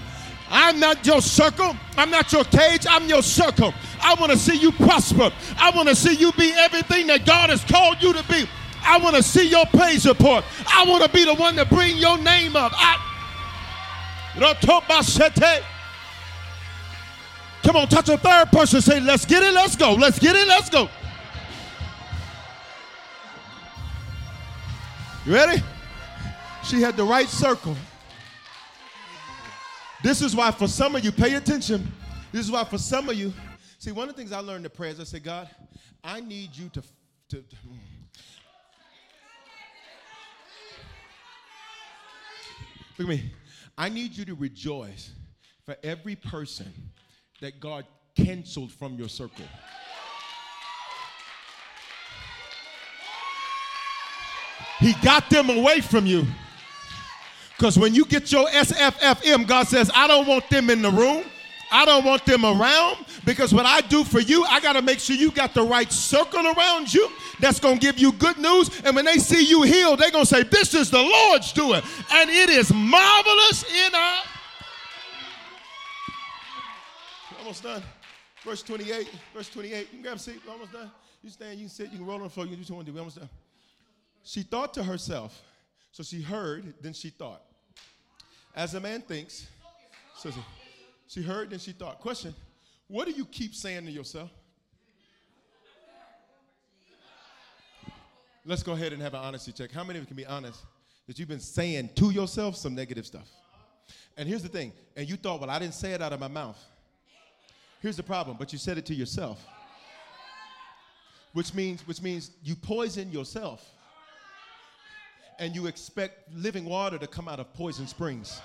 I'm not your circle. I'm not your cage. I'm your circle. I want to see you prosper. I want to see you be everything that God has called you to be. I want to see your praise report. I want to be the one to bring your name up. I, Come on, touch a third person. Say, let's get it, let's go. Let's get it, let's go. You ready? She had the right circle. This is why, for some of you, pay attention. This is why, for some of you, see, one of the things I learned in prayers, I say, God, I need you to. to. Look at me. I need you to rejoice for every person that God canceled from your circle. He got them away from you. Because when you get your SFFM, God says, I don't want them in the room. I don't want them around because what I do for you, I got to make sure you got the right circle around you that's going to give you good news. And when they see you healed, they're going to say, This is the Lord's doing. And it is marvelous in our. Almost done. Verse 28. Verse 28. You can grab a seat. We're almost done. You stand, you sit, you can roll on the floor. You can do what you want to do. We're almost done. She thought to herself, so she heard, then she thought. As a man thinks, so she, she heard, then she thought. Question What do you keep saying to yourself? Let's go ahead and have an honesty check. How many of you can be honest that you've been saying to yourself some negative stuff? And here's the thing, and you thought, well, I didn't say it out of my mouth. Here's the problem, but you said it to yourself. Which means, which means you poison yourself and you expect living water to come out of poison springs.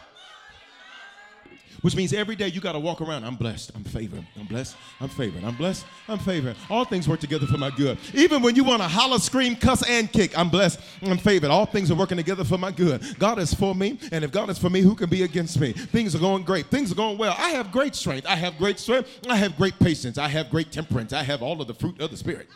Which means every day you got to walk around. I'm blessed. I'm favored. I'm blessed. I'm favored. I'm blessed. I'm favored. All things work together for my good. Even when you want to holler, scream, cuss, and kick, I'm blessed. I'm favored. All things are working together for my good. God is for me, and if God is for me, who can be against me? Things are going great. Things are going well. I have great strength. I have great strength. I have great patience. I have great temperance. I have all of the fruit of the Spirit.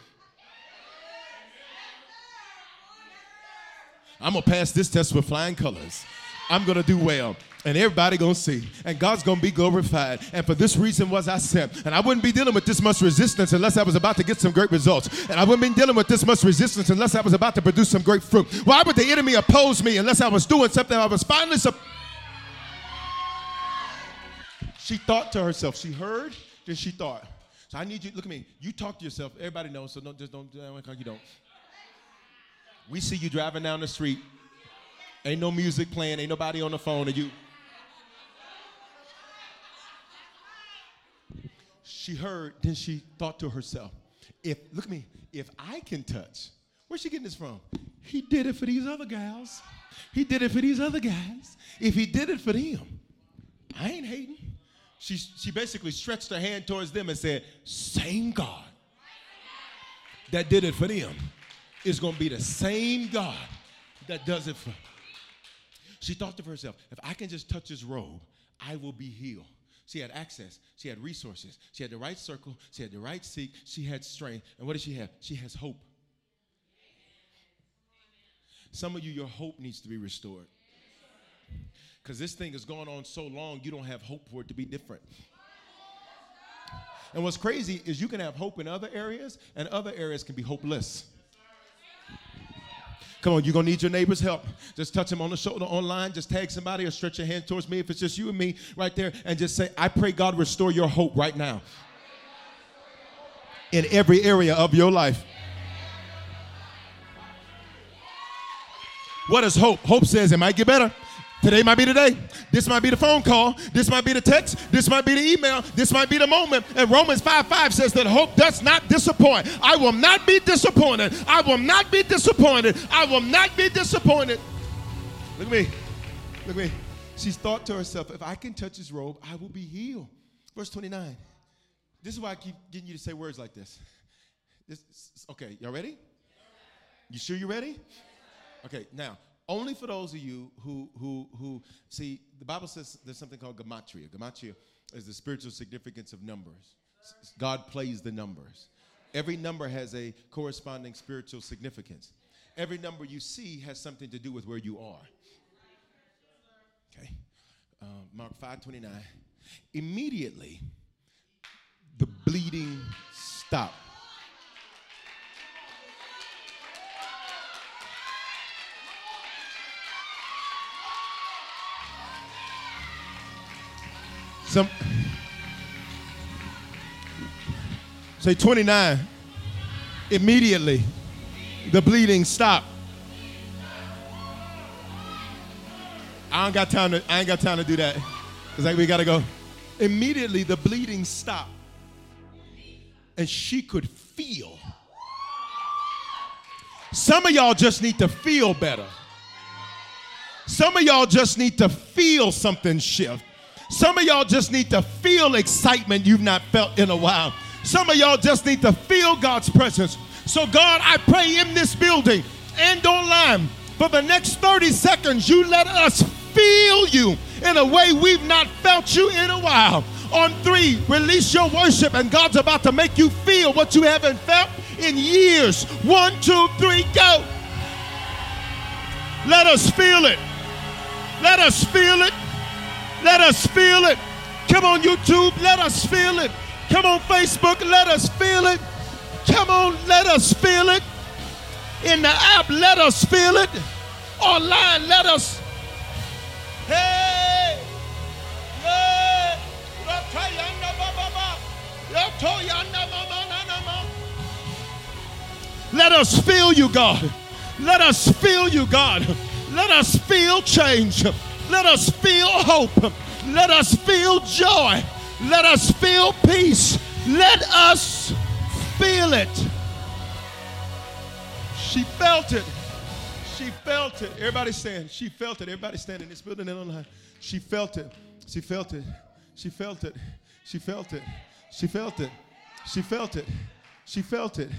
I'm gonna pass this test with flying colors. I'm gonna do well. And everybody gonna see. And God's gonna be glorified. And for this reason was I sent. And I wouldn't be dealing with this much resistance unless I was about to get some great results. And I wouldn't be dealing with this much resistance unless I was about to produce some great fruit. Why would the enemy oppose me unless I was doing something I was finally su- She thought to herself, she heard, then she thought. So I need you, look at me. You talk to yourself. Everybody knows, so don't just don't, you don't. We see you driving down the street. Ain't no music playing, ain't nobody on the phone, and you. She heard, then she thought to herself, if, look at me, if I can touch, where's she getting this from? He did it for these other gals. He did it for these other guys. If he did it for them, I ain't hating. She, she basically stretched her hand towards them and said, Same God that did it for them is going to be the same God that does it for. She thought to herself, if I can just touch his robe, I will be healed. She had access. She had resources. She had the right circle. She had the right seat. She had strength. And what does she have? She has hope. Some of you, your hope needs to be restored. Because this thing is going on so long, you don't have hope for it to be different. And what's crazy is you can have hope in other areas, and other areas can be hopeless. Come on, you're gonna need your neighbor's help. Just touch him on the shoulder online, just tag somebody or stretch your hand towards me if it's just you and me right there, and just say, I pray God restore your hope right now in every area of your life. What is hope? Hope says it might get better. Today might be the day. This might be the phone call. This might be the text. This might be the email. This might be the moment. And Romans 5 5 says that hope does not disappoint. I will not be disappointed. I will not be disappointed. I will not be disappointed. Look at me. Look at me. She's thought to herself, if I can touch his robe, I will be healed. Verse 29. This is why I keep getting you to say words like this. this okay, y'all ready? You sure you're ready? Okay, now, only for those of you who who who see the Bible says there's something called gematria. Gematria is the spiritual significance of numbers. God plays the numbers. Every number has a corresponding spiritual significance. Every number you see has something to do with where you are. Okay. Uh, Mark 5:29. Immediately the bleeding stopped. Some say 29. Immediately, the bleeding stopped. I don't got time to. I ain't got time to do that because like we gotta go. Immediately, the bleeding stopped, and she could feel. Some of y'all just need to feel better. Some of y'all just need to feel something shift. Some of y'all just need to feel excitement you've not felt in a while. Some of y'all just need to feel God's presence. So, God, I pray in this building and online for the next 30 seconds, you let us feel you in a way we've not felt you in a while. On three, release your worship, and God's about to make you feel what you haven't felt in years. One, two, three, go. Let us feel it. Let us feel it. Let us feel it. Come on, YouTube, let us feel it. Come on, Facebook, let us feel it. Come on, let us feel it. In the app, let us feel it. Online, let us. Hey! Hey! Let us feel you, God. Let us feel you, God. Let us feel change. Let us feel hope. Let us feel joy. Let us feel peace. Let us feel it. She felt it. She felt it. Everybody saying, she felt it. Everybody standing in this building and online. She felt it. She felt it. She felt it. She felt it. She felt it. She felt it. She felt it.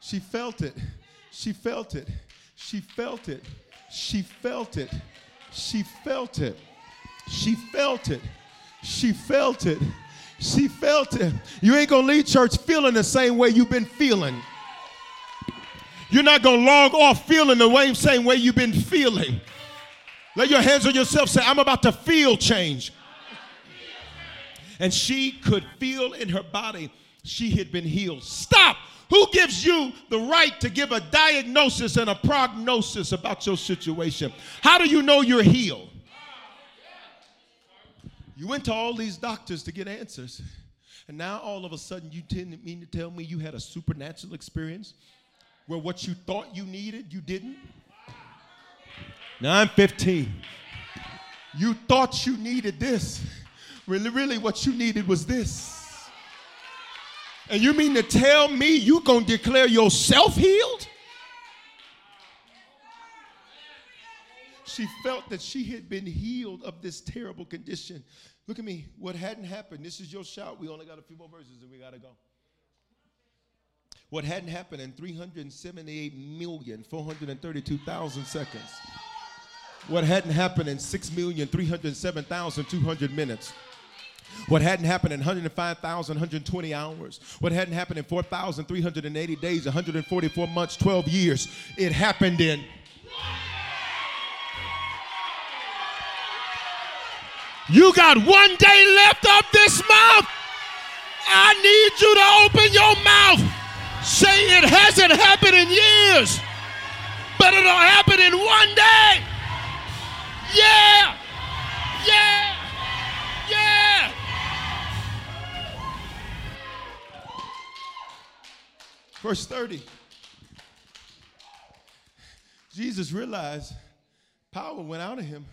She felt it. She felt it. She felt it. She felt it. She felt it. She felt it. She felt it. She felt it. You ain't gonna leave church feeling the same way you've been feeling. You're not gonna log off feeling the same way you've been feeling. Lay your hands on yourself, say, I'm about to feel change. And she could feel in her body she had been healed. Stop! Who gives you the right to give a diagnosis and a prognosis about your situation? How do you know you're healed? You went to all these doctors to get answers. And now all of a sudden you didn't mean to tell me you had a supernatural experience where what you thought you needed, you didn't? Now I'm 15. You thought you needed this. Really, really, what you needed was this. And you mean to tell me you gonna declare yourself healed? She felt that she had been healed of this terrible condition. Look at me. What hadn't happened, this is your shout. We only got a few more verses and we gotta go. What hadn't happened in 378,432,000 seconds. What hadn't happened in 6,307,200 minutes what hadn't happened in 105,120 hours, what hadn't happened in 4,380 days, 144 months, 12 years, it happened in. You got one day left of this month. I need you to open your mouth. Say it hasn't happened in years, but it'll happen in one day. Yeah. Yeah. Verse 30. Jesus realized power went out of him.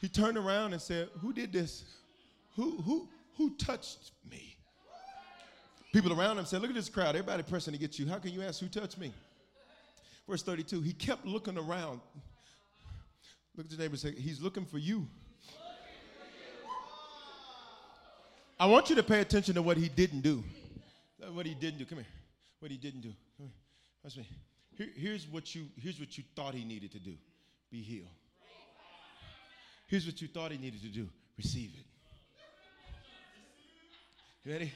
He turned around and said, Who did this? Who, who, who touched me? People around him said, Look at this crowd. Everybody pressing to get you. How can you ask who touched me? Verse 32. He kept looking around. Look at your neighbor and say, He's looking for you. I want you to pay attention to what he didn't do. What he didn't do. Come here. What he didn't do. Here, here's, what you, here's what you thought he needed to do be healed. Here's what you thought he needed to do receive it. You ready?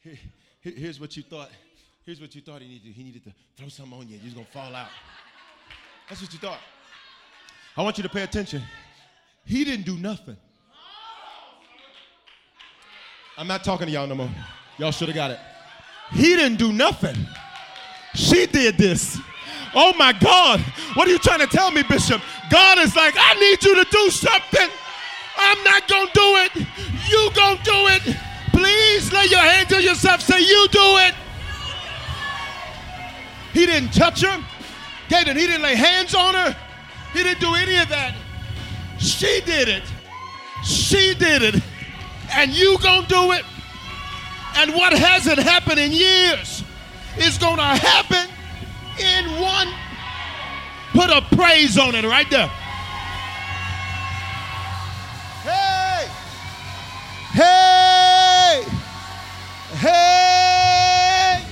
Here, here's what you thought. Here's what you thought he needed to do. He needed to throw something on you. You're going to fall out. That's what you thought. I want you to pay attention. He didn't do nothing. I'm not talking to y'all no more. Y'all should have got it. He didn't do nothing. She did this. Oh my God. What are you trying to tell me, Bishop? God is like, I need you to do something. I'm not going to do it. You going to do it. Please lay your hand on yourself. Say, you do it. He didn't touch her. Gaten, he didn't lay hands on her. He didn't do any of that. She did it. She did it. And you gonna do it. And what hasn't happened in years is gonna happen in one. Put a praise on it right there. Hey! Hey! Hey!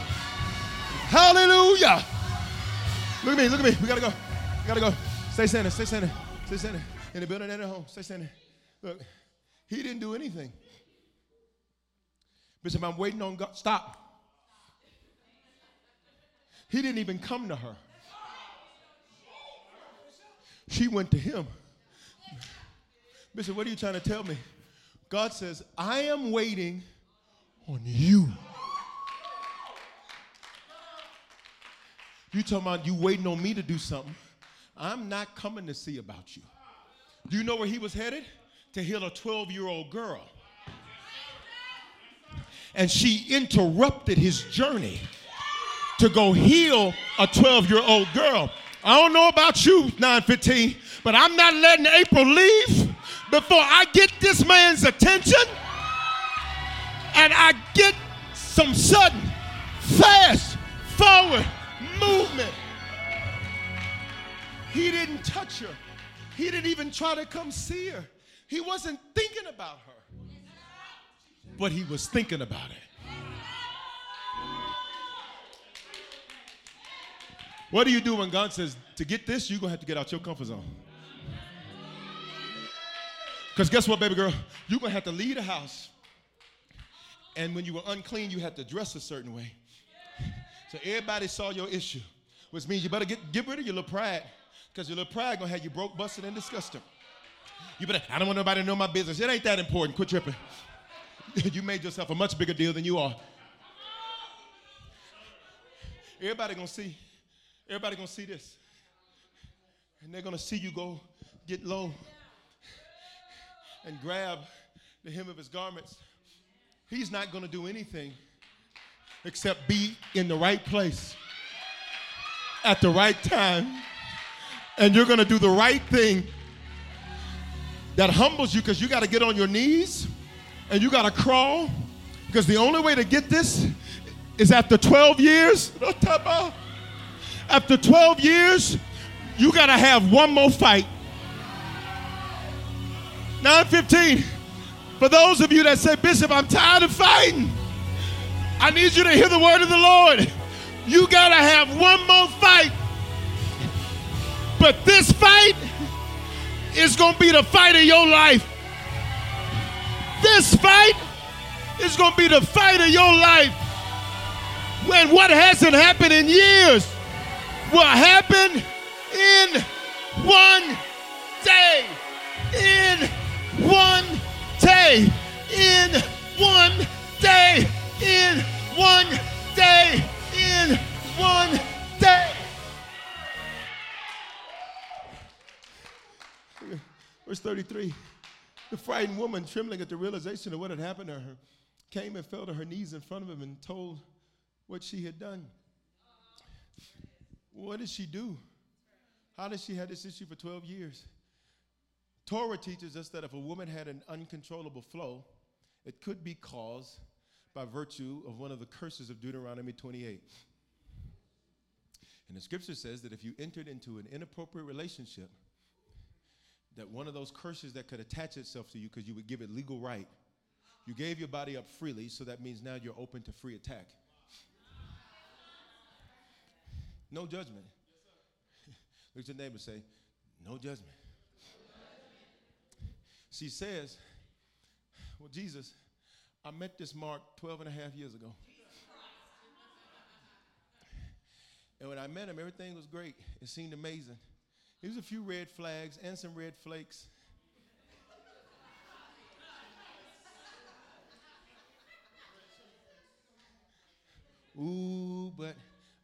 Hallelujah! Look at me, look at me. We gotta go. We gotta go. Stay standing, stay standing, stay standing. In the building and at home, stay standing. Look, he didn't do anything. Bishop, I'm waiting on God. Stop. He didn't even come to her. She went to him. Bishop, what are you trying to tell me? God says, I am waiting on you. You talking about you waiting on me to do something. I'm not coming to see about you. Do you know where he was headed? To heal a 12 year old girl. And she interrupted his journey to go heal a 12 year old girl. I don't know about you, 915, but I'm not letting April leave before I get this man's attention and I get some sudden, fast forward movement. He didn't touch her. He didn't even try to come see her. He wasn't thinking about her. But he was thinking about it. What do you do when God says, to get this, you're going to have to get out your comfort zone? Because guess what, baby girl? You're going to have to leave the house. And when you were unclean, you had to dress a certain way. So everybody saw your issue, which means you better get, get rid of your little pride. Because your little pride gonna have you broke, busted, and disgusted. You better, I don't want nobody to know my business. It ain't that important. Quit tripping. <laughs> you made yourself a much bigger deal than you are. Everybody gonna see. Everybody gonna see this. And they're gonna see you go get low and grab the hem of his garments. He's not gonna do anything except be in the right place at the right time. And you're gonna do the right thing that humbles you because you gotta get on your knees and you gotta crawl because the only way to get this is after 12 years. <laughs> After 12 years, you gotta have one more fight. 915. For those of you that say, Bishop, I'm tired of fighting. I need you to hear the word of the Lord. You got to have one more fight. But this fight is going to be the fight of your life. This fight is going to be the fight of your life. When what hasn't happened in years will happen in one day. In one day. In one day in one day. In one day. Verse 33. The frightened woman, trembling at the realization of what had happened to her, came and fell to her knees in front of him and told what she had done. What did she do? How did she have this issue for 12 years? Torah teaches us that if a woman had an uncontrollable flow, it could be caused by virtue of one of the curses of Deuteronomy 28. And the scripture says that if you entered into an inappropriate relationship, that one of those curses that could attach itself to you because you would give it legal right. You gave your body up freely, so that means now you're open to free attack. No judgment. <laughs> Look at your neighbor say, No judgment. She says, Well, Jesus, I met this Mark 12 and a half years ago. And when I met him, everything was great. It seemed amazing. There was a few red flags and some red flakes. Ooh, but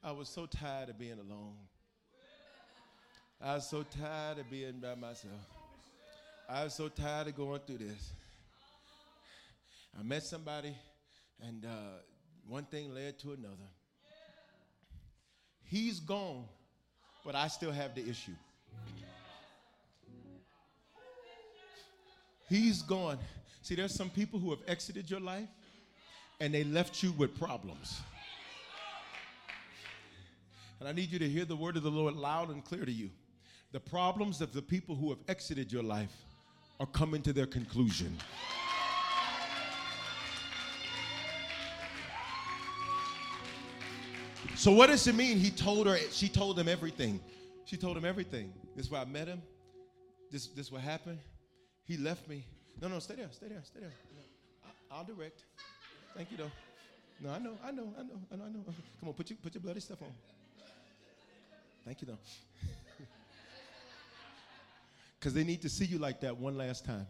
I was so tired of being alone. I was so tired of being by myself. I was so tired of going through this. I met somebody, and uh, one thing led to another. He's gone, but I still have the issue. He's gone. See, there's some people who have exited your life and they left you with problems. And I need you to hear the word of the Lord loud and clear to you. The problems of the people who have exited your life are coming to their conclusion. So what does it mean? He told her, she told him everything. She told him everything. This is where I met him. This this what happened. He left me. No, no, stay there, stay there, stay there. I, will direct. Thank you though. No, I know, I know, I know, I know, I know. Come on, put your put your bloody stuff on. Thank you though. <laughs> Because they need to see you like that one last time.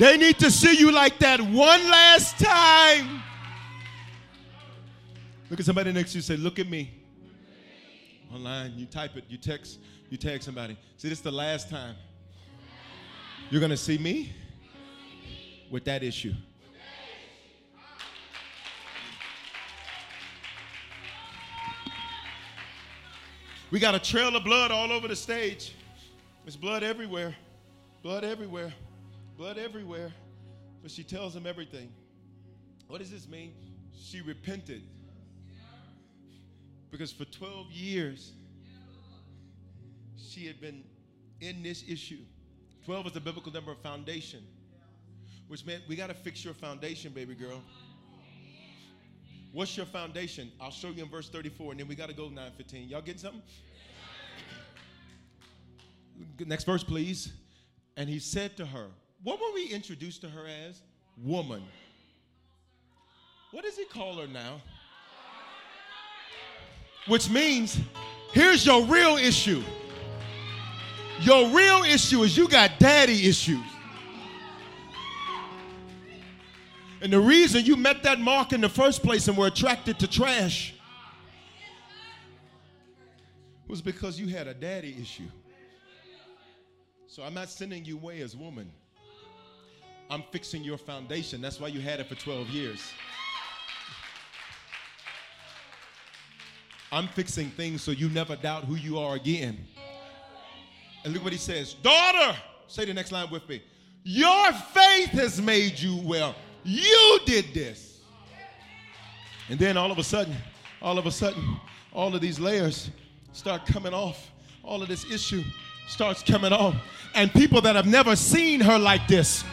They need to see you like that one last time. Look at somebody next to you say, Look at me. Online, you type it, you text, you tag somebody. See, this is the last time you're going to see me with that issue. We got a trail of blood all over the stage. There's blood everywhere. Blood everywhere blood everywhere. But she tells him everything. What does this mean? She repented. Because for 12 years, she had been in this issue. 12 is the biblical number of foundation, which meant we got to fix your foundation, baby girl. What's your foundation? I'll show you in verse 34, and then we got to go 915. Y'all getting something? Next verse, please. And he said to her, what were we introduced to her as? Woman. What does he call her now? Which means, here's your real issue. Your real issue is you got daddy issues. And the reason you met that mark in the first place and were attracted to trash was because you had a daddy issue. So I'm not sending you away as woman. I'm fixing your foundation. That's why you had it for 12 years. I'm fixing things so you never doubt who you are again. And look what he says Daughter, say the next line with me. Your faith has made you well. You did this. And then all of a sudden, all of a sudden, all of these layers start coming off. All of this issue starts coming off. And people that have never seen her like this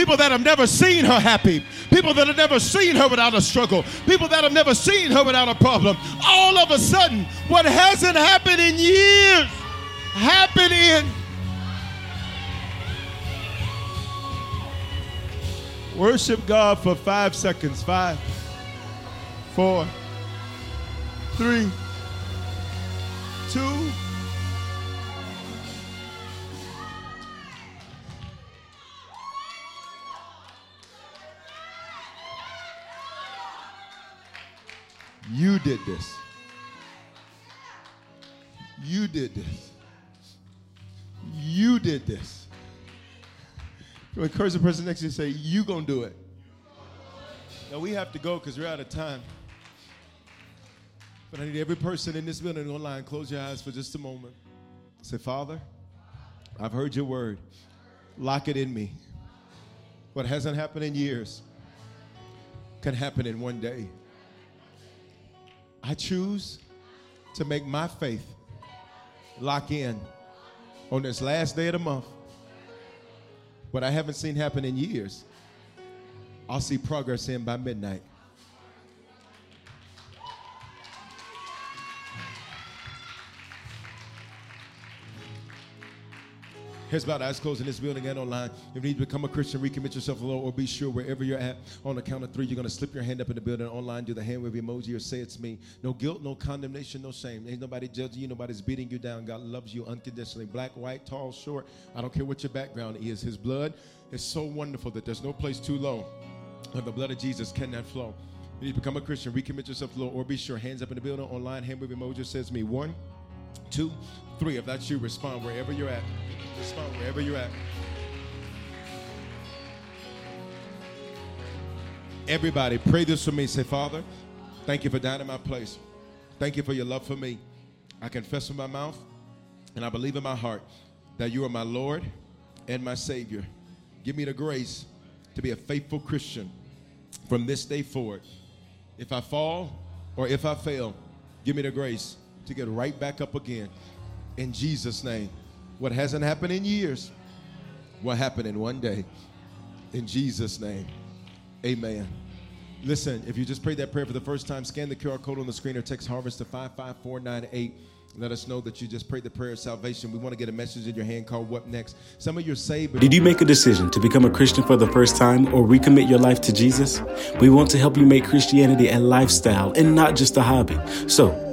People that have never seen her happy. People that have never seen her without a struggle. People that have never seen her without a problem. All of a sudden, what hasn't happened in years happened in. Worship God for five seconds. Five, four, three, two, You did this. You did this. You did this. You encourage the person next to you say, You gonna do it. Now we have to go because we're out of time. But I need every person in this building online, close your eyes for just a moment. Say, Father, I've heard your word. Lock it in me. What hasn't happened in years can happen in one day. I choose to make my faith lock in on this last day of the month. What I haven't seen happen in years, I'll see progress in by midnight. Here's about eyes closed in this building and online. If you need to become a Christian, recommit yourself to the Lord, or be sure wherever you're at, on the count of three, you're going to slip your hand up in the building online, do the hand wave emoji, or say it's me. No guilt, no condemnation, no shame. Ain't nobody judging you, nobody's beating you down. God loves you unconditionally. Black, white, tall, short. I don't care what your background is. His blood is so wonderful that there's no place too low. And the blood of Jesus cannot flow. You need to become a Christian, recommit yourself to the Lord, or be sure. Hands up in the building, online, hand wave emoji says me. One, two, three. If that's you, respond wherever you're at. Respond wherever you're at. Everybody, pray this for me. Say, Father, thank you for dying in my place. Thank you for your love for me. I confess with my mouth and I believe in my heart that you are my Lord and my Savior. Give me the grace to be a faithful Christian from this day forward. If I fall or if I fail, give me the grace to get right back up again. In Jesus' name. What hasn't happened in years will happen in one day. In Jesus' name. Amen. Listen, if you just prayed that prayer for the first time, scan the QR code on the screen or text harvest to 55498. Let us know that you just prayed the prayer of salvation. We want to get a message in your hand called What Next? Some of you are saved. Did you make a decision to become a Christian for the first time or recommit your life to Jesus? We want to help you make Christianity a lifestyle and not just a hobby. So,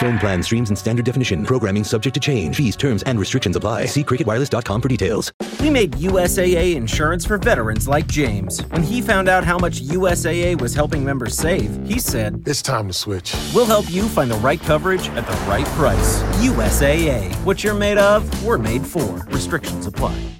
Phone plan streams in standard definition. Programming subject to change. Fees, terms, and restrictions apply. See cricketwireless.com for details. We made USAA insurance for veterans like James. When he found out how much USAA was helping members save, he said, It's time to switch. We'll help you find the right coverage at the right price. USAA. What you're made of, we're made for. Restrictions apply.